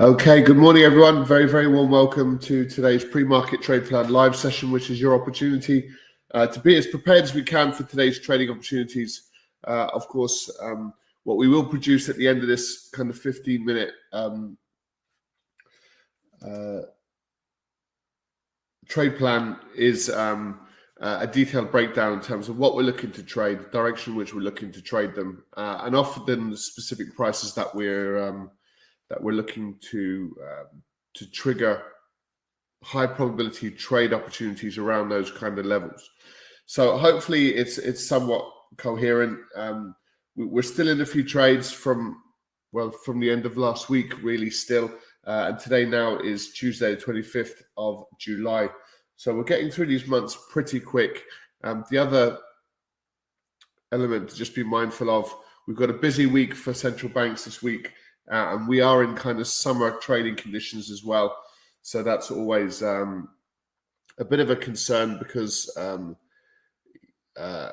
Okay, good morning, everyone. Very, very warm welcome to today's pre-market trade plan live session, which is your opportunity uh, to be as prepared as we can for today's trading opportunities. Uh, of course, um, what we will produce at the end of this kind of 15 minute um, uh, trade plan is um, a detailed breakdown in terms of what we're looking to trade, direction in which we're looking to trade them, uh, and often the specific prices that we're um, that we're looking to um, to trigger high probability trade opportunities around those kind of levels. So hopefully it's it's somewhat coherent. Um, we're still in a few trades from well from the end of last week, really still, uh, and today now is Tuesday, the twenty fifth of July. So we're getting through these months pretty quick. Um, the other element to just be mindful of, we've got a busy week for central banks this week. Uh, and we are in kind of summer trading conditions as well. So that's always um, a bit of a concern because um, uh,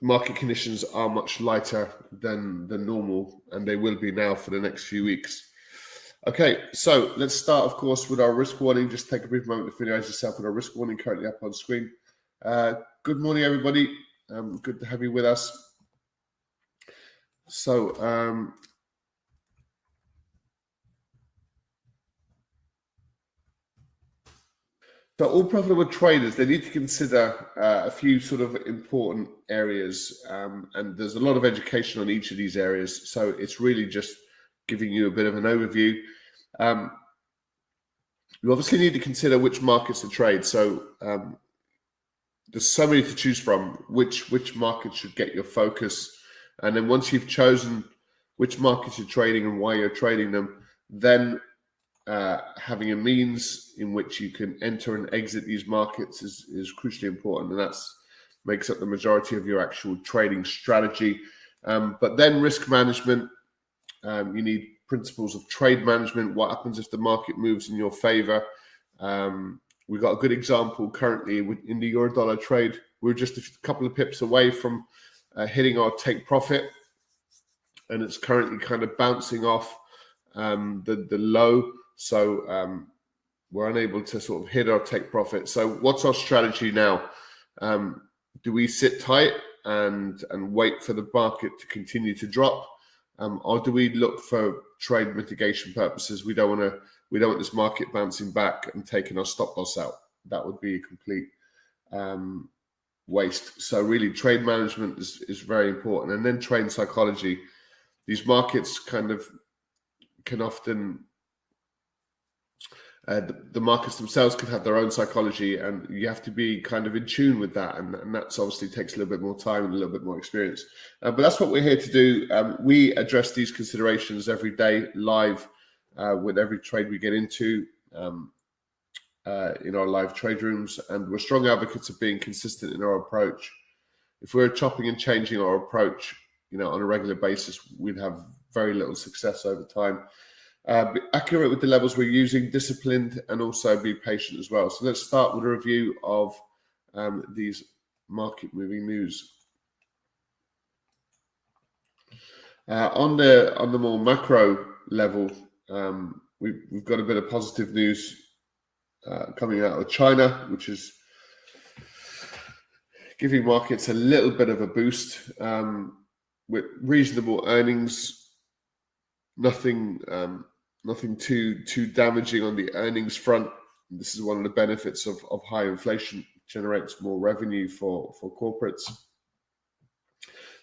market conditions are much lighter than than normal, and they will be now for the next few weeks. Okay, so let's start, of course, with our risk warning. Just take a brief moment to familiarize yourself with our risk warning currently up on screen. Uh, good morning, everybody. Um, good to have you with us. So, um, So all profitable traders, they need to consider uh, a few sort of important areas, um, and there's a lot of education on each of these areas. So it's really just giving you a bit of an overview. Um, you obviously need to consider which markets to trade. So um, there's so many to choose from. Which which market should get your focus, and then once you've chosen which markets you're trading and why you're trading them, then uh, having a means in which you can enter and exit these markets is, is crucially important, and that's makes up the majority of your actual trading strategy. Um, but then risk management, um, you need principles of trade management. What happens if the market moves in your favor? Um, we've got a good example currently in the euro dollar trade. We're just a couple of pips away from uh, hitting our take profit, and it's currently kind of bouncing off um, the the low so um, we're unable to sort of hit our take profit. So what's our strategy now? Um, do we sit tight and and wait for the market to continue to drop, um, or do we look for trade mitigation purposes? We don't want to. We don't want this market bouncing back and taking our stop loss out. That would be a complete um, waste. So really, trade management is, is very important, and then trade psychology. These markets kind of can often uh, the, the, markets themselves can have their own psychology, and you have to be kind of in tune with that. And, and that's obviously takes a little bit more time and a little bit more experience. Uh, but that's what we're here to do. Um, we address these considerations every day live uh, with every trade we get into um, uh, in our live trade rooms, and we're strong advocates of being consistent in our approach. If we're chopping and changing our approach, you know, on a regular basis, we'd have very little success over time uh, be accurate with the levels we're using, disciplined, and also be patient as well. So let's start with a review of um, these market moving news. Uh, on the on the more macro level, um, we've, we've got a bit of positive news uh, coming out of China, which is giving markets a little bit of a boost um, with reasonable earnings. Nothing um, nothing too too damaging on the earnings front. This is one of the benefits of, of high inflation generates more revenue for for corporates.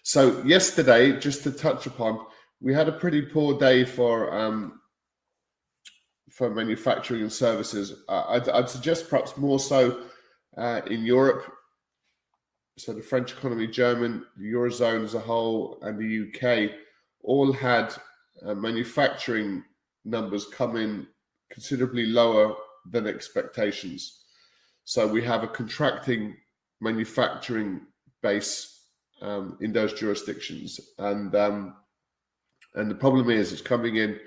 So yesterday, just to touch upon, we had a pretty poor day for um, for manufacturing and services. Uh, I'd, I'd, suggest perhaps more so uh, in Europe. So the French economy, German, the eurozone as a whole, and the UK all had uh, manufacturing numbers come in considerably lower than expectations. So we have a contracting manufacturing base um, in those jurisdictions, and um, and the problem is it's coming in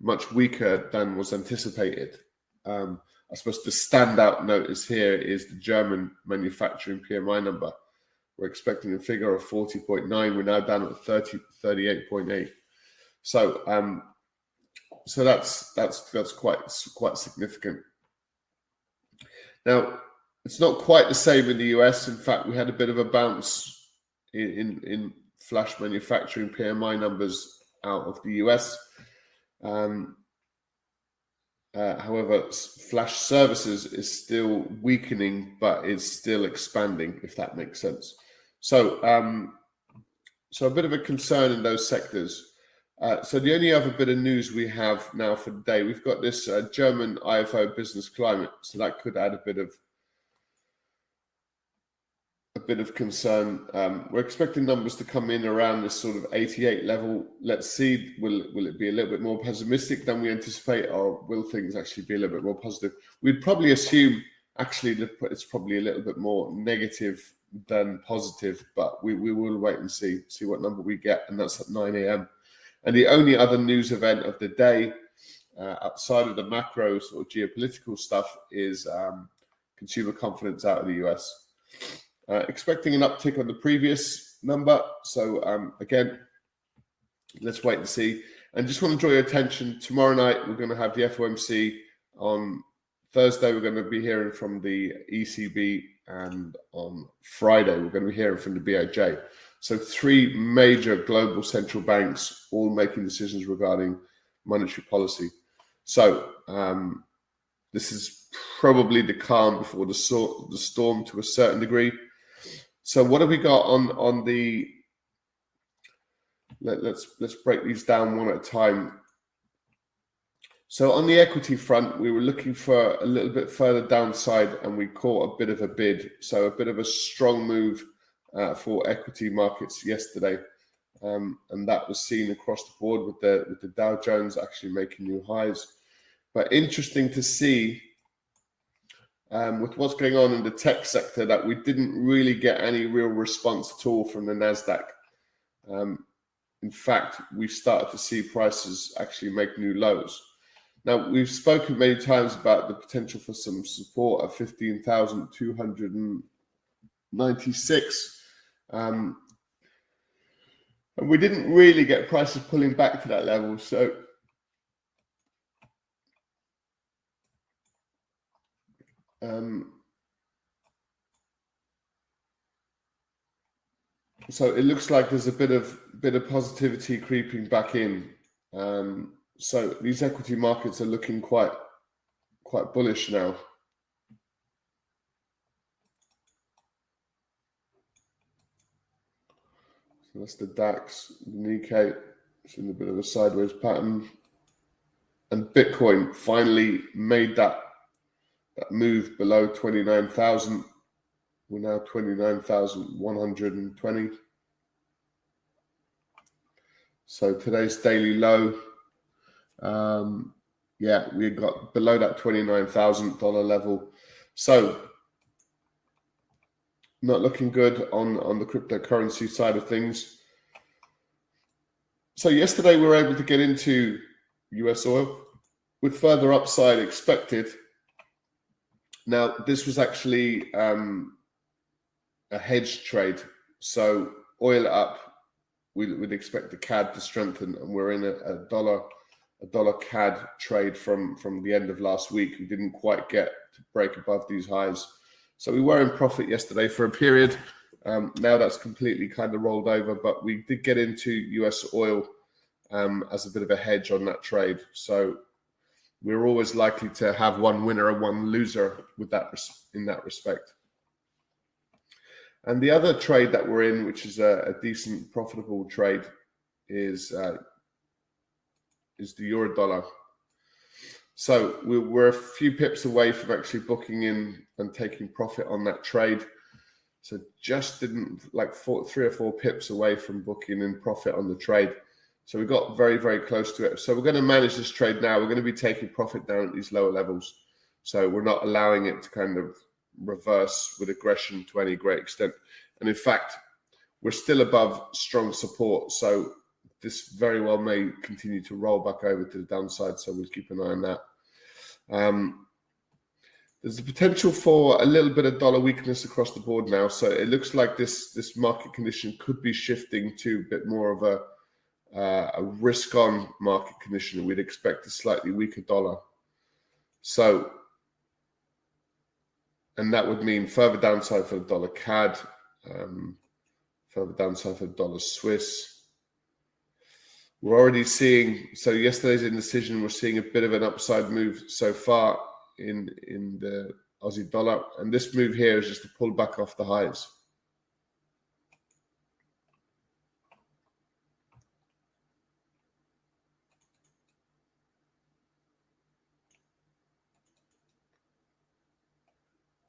much weaker than was anticipated. Um, I suppose the standout notice here is the German manufacturing PMI number. We're expecting a figure of 40.9. We're now down at 30, 38.8. So um, So that's that's that's quite quite significant. Now, it's not quite the same in the US. In fact, we had a bit of a bounce in in, in flash manufacturing PMI numbers out of the US. Um, uh, however, flash services is still weakening, but is still expanding, if that makes sense. So, um, so a bit of a concern in those sectors. Uh, so the only other bit of news we have now for the day, we've got this uh, German IFO business climate. So that could add a bit of a bit of concern. Um, we're expecting numbers to come in around this sort of 88 level. Let's see, will will it be a little bit more pessimistic than we anticipate, or will things actually be a little bit more positive? We'd probably assume actually it's probably a little bit more negative than positive, but we, we will wait and see see what number we get, and that's at 9 a.m. And the only other news event of the day, uh, outside of the macros or geopolitical stuff, is um, consumer confidence out of the US. Uh, expecting an uptick on the previous number. So um, again, let's wait and see. And just want to draw your attention. Tomorrow night we're going to have the FOMC. On Thursday we're going to be hearing from the ECB, and on Friday we're going to be hearing from the BOJ. So three major global central banks all making decisions regarding monetary policy. So um, this is probably the calm before the, so- the storm to a certain degree. So what have we got on on the? Let, let's let's break these down one at a time. So on the equity front, we were looking for a little bit further downside, and we caught a bit of a bid. So a bit of a strong move uh, for equity markets yesterday, um, and that was seen across the board with the with the Dow Jones actually making new highs. But interesting to see um, with what's going on in the tech sector that we didn't really get any real response at all from the Nasdaq. Um, in fact, we started to see prices actually make new lows. Now we've spoken many times about the potential for some support at fifteen thousand two hundred and ninety-six, um, and we didn't really get prices pulling back to that level. So Um, so it looks like there's a bit of bit of positivity creeping back in. Um, so these equity markets are looking quite quite bullish now. So that's the DAX, Nikkei. It's in a bit of a sideways pattern. And Bitcoin finally made that that move below 29,000. We're now 29,120. So today's daily low, um, yeah, we got below that $29,000 level. So not looking good on, on the cryptocurrency side of things. So yesterday we were able to get into US oil with further upside expected now, this was actually um, a hedge trade. So oil up, we would expect the CAD to strengthen, and we're in a, a, dollar a dollar CAD trade from from the end of last week. We didn't quite get to break above these highs, so we were in profit yesterday for a period. Um, now that's completely kind of rolled over, but we did get into US oil um, as a bit of a hedge on that trade. So we're always likely to have one winner and one loser with that in that respect. And the other trade that we're in, which is a, a decent profitable trade, is uh, is the euro dollar. So we're a few pips away from actually booking in and taking profit on that trade. So just didn't like four, three or four pips away from booking in profit on the trade. So we got very, very close to it. So we're going to manage this trade now. We're going to be taking profit down at these lower levels. So we're not allowing it to kind of reverse with aggression to any great extent. And in fact, we're still above strong support. So this very well may continue to roll back over to the downside. So we'll keep an eye on that. Um, there's a potential for a little bit of dollar weakness across the board now. So it looks like this this market condition could be shifting to a bit more of a uh, a risk on market condition, we'd expect a slightly weaker dollar. So, and that would mean further downside for the dollar CAD, um, further downside for the dollar Swiss. We're already seeing, so yesterday's indecision, we're seeing a bit of an upside move so far in, in the Aussie dollar. And this move here is just to pull back off the highs.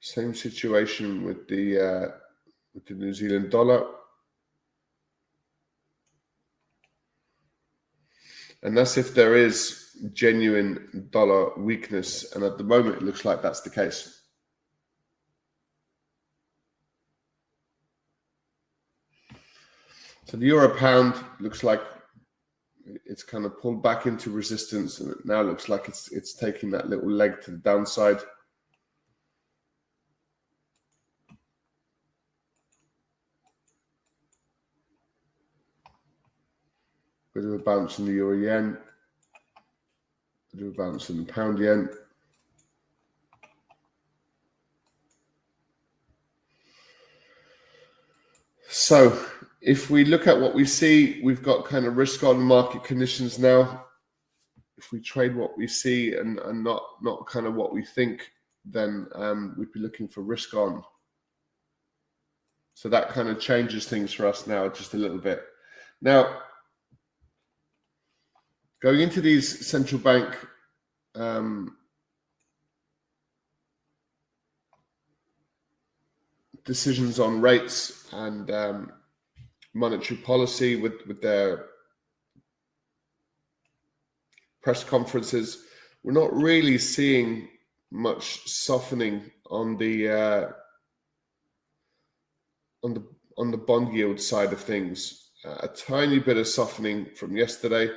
Same situation with the uh, with the New Zealand dollar. And that's if there is genuine dollar weakness. And at the moment, it looks like that's the case. So the euro pound looks like it's kind of pulled back into resistance, and it now looks like it's it's taking that little leg to the downside. Bit of a bounce in the euro yen. Bit of a bounce in the pound yen. So if we look at what we see, we've got kind of risk on market conditions now. If we trade what we see and, and not not kind of what we think, then um, we'd be looking for risk on. So that kind of changes things for us now just a little bit. Now, going into these central bank um, decisions on rates and um, monetary policy with, with their press conferences, we're not really seeing much softening on the uh, on the on the bond yield side of things. Uh, a tiny bit of softening from yesterday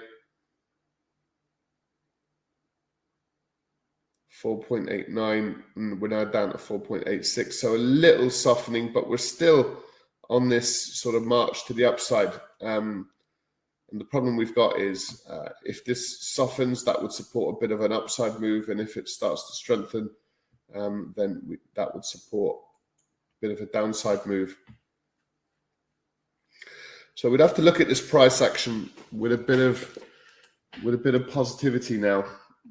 4.89 and we're now down to 4.86 so a little softening but we're still on this sort of march to the upside. Um, and the problem we've got is uh, if this softens that would support a bit of an upside move. And if it starts to strengthen um, then we, that would support a bit of a downside move. So we'd have to look at this price action with a bit of with a bit of positivity now.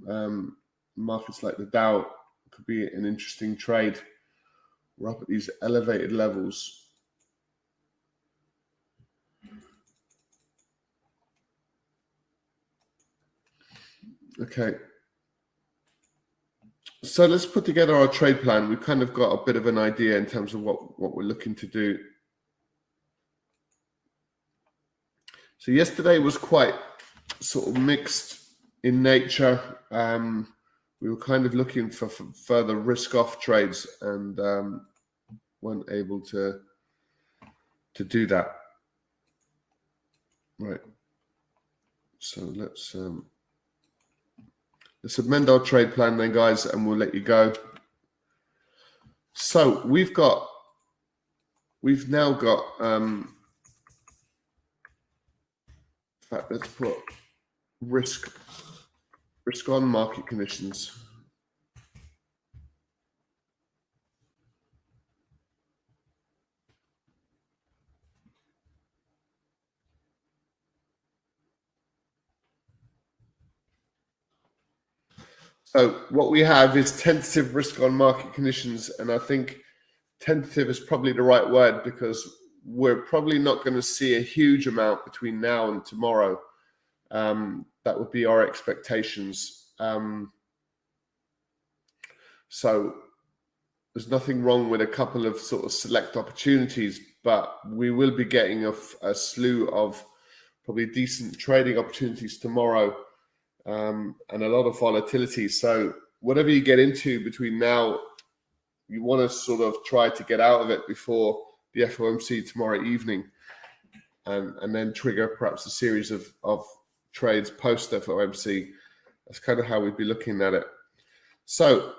Um, markets like the Dow could be an interesting trade. We're up at these elevated levels. Okay. So let's put together our trade plan. We've kind of got a bit of an idea in terms of what, what we're looking to do. So yesterday was quite sort of mixed in nature. Um, we were kind of looking for, further risk off trades and um, weren't able to to do that. Right. So let's um, let's amend our trade plan then, guys, and we'll let you go. So we've got we've now got um, in fact, let's put risk risk on market conditions. So what we have is tentative risk on market conditions, and I think tentative is probably the right word because we're probably not going to see a huge amount between now and tomorrow. Um, that would be our expectations. Um, so there's nothing wrong with a couple of sort of select opportunities, but we will be getting a, a slew of probably decent trading opportunities tomorrow um, and a lot of volatility. So whatever you get into between now, you want to sort of try to get out of it before the FOMC tomorrow evening, and and then trigger perhaps a series of of trades post-FOMC. That's kind of how we'd be looking at it. So,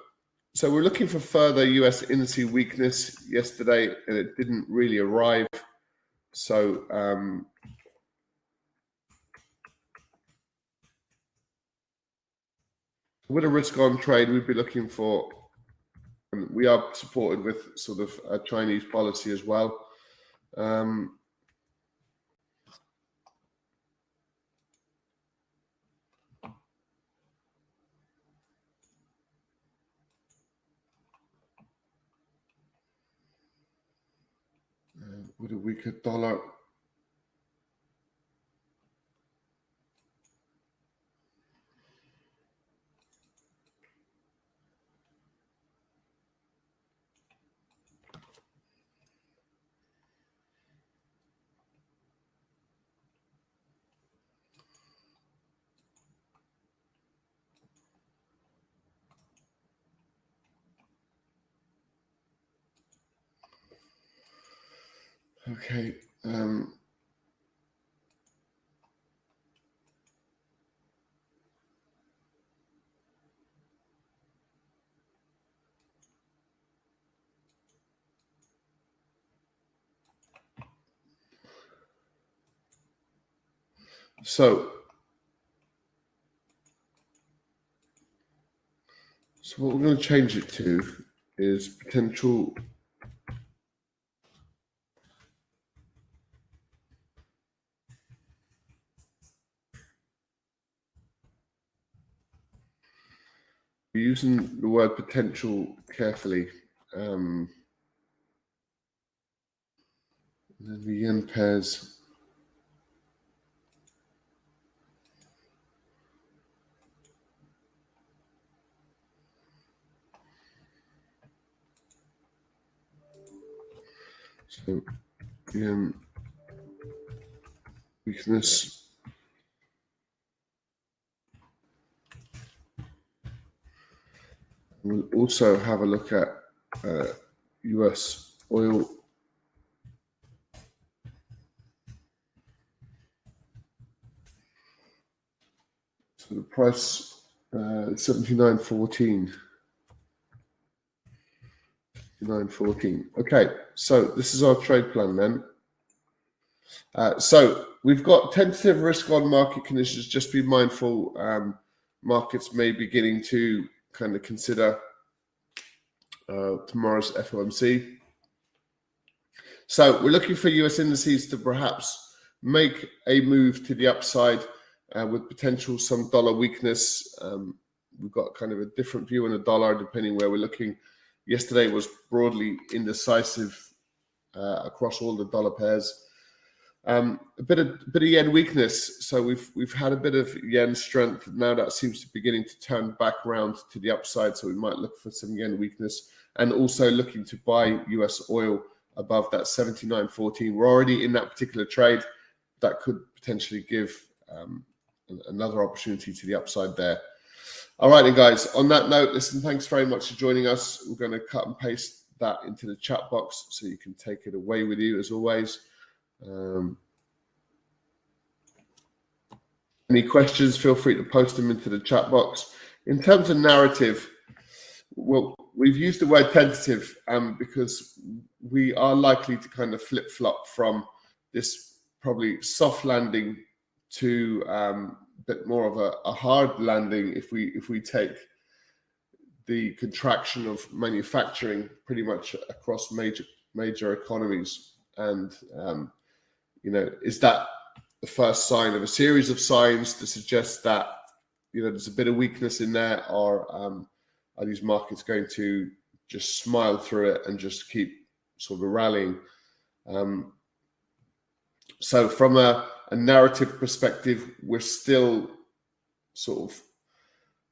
so we're looking for further U.S. industry weakness yesterday, and it didn't really arrive. So, um, with a risk on trade, we'd be looking for, and we are supported with sort of a Chinese policy as well. Um, with a weaker dollar. Okay. Um, so, so what we're going to change it to is potential using the word potential carefully. Um, and then the yen pairs. So, yen weakness. We'll also have a look at uh, US oil. So the price uh, 79.14. 79.14. Okay, so this is our trade plan then. Uh, so we've got tentative risk on market conditions. Just be mindful, um, markets may be beginning to kind of consider uh, tomorrow's FOMC. So we're looking for US indices to perhaps make a move to the upside uh, with potential some dollar weakness. Um, we've got kind of a different view on the dollar depending where we're looking. Yesterday was broadly indecisive uh, across all the dollar pairs. Um, a bit of bit of yen weakness. So we've we've had a bit of yen strength. Now that seems to be beginning to turn back around to the upside. So we might look for some yen weakness and also looking to buy US oil above that 79.14. We're already in that particular trade. That could potentially give um, another opportunity to the upside there. All right, then, guys. On that note, listen, thanks very much for joining us. We're going to cut and paste that into the chat box so you can take it away with you as always. Um, any questions, feel free to post them into the chat box. In terms of narrative, well, we've used the word tentative um, because we are likely to kind of flip flop from this probably soft landing to um, a bit more of a, a, hard landing if we if we take the contraction of manufacturing pretty much across major major economies and um, you know, is that the first sign of a series of signs to suggest that you know there's a bit of weakness in there, or um, are these markets going to just smile through it and just keep sort of rallying? Um, so, from a, a narrative perspective, we're still sort of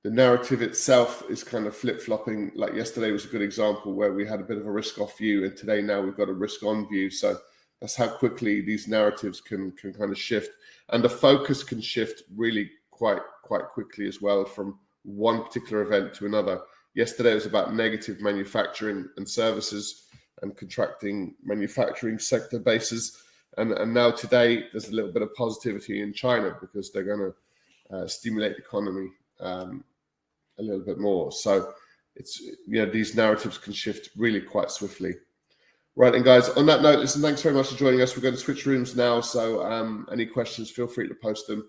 the narrative itself is kind of flip flopping. Like yesterday was a good example where we had a bit of a risk off view, and today now we've got a risk on view. So that's how quickly these narratives can can kind of shift, and the focus can shift really quite quite quickly as well from one particular event to another. Yesterday was about negative manufacturing and services and contracting manufacturing sector bases, and and now today there's a little bit of positivity in China because they're going to uh, stimulate the economy um, a little bit more. So it's you know these narratives can shift really quite swiftly. Right, and guys, on that note, listen, thanks very much for joining us. We're going to switch rooms now, so um, any questions, feel free to post them.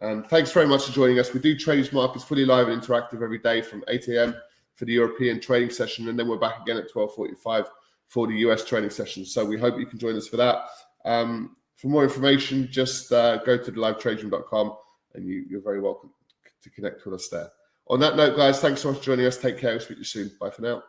And thanks very much for joining us. We do Traders Markets fully live and interactive every day from 8 a.m. for the European trading session, and then we're back again at 12:45 for the US trading session. So we hope you can join us for that. Um, for more information, just uh, go to livetraderoom.com and you, you're very welcome to connect with us there. On that note, guys, thanks so much for joining us. Take care. We'll speak to you soon. Bye for now.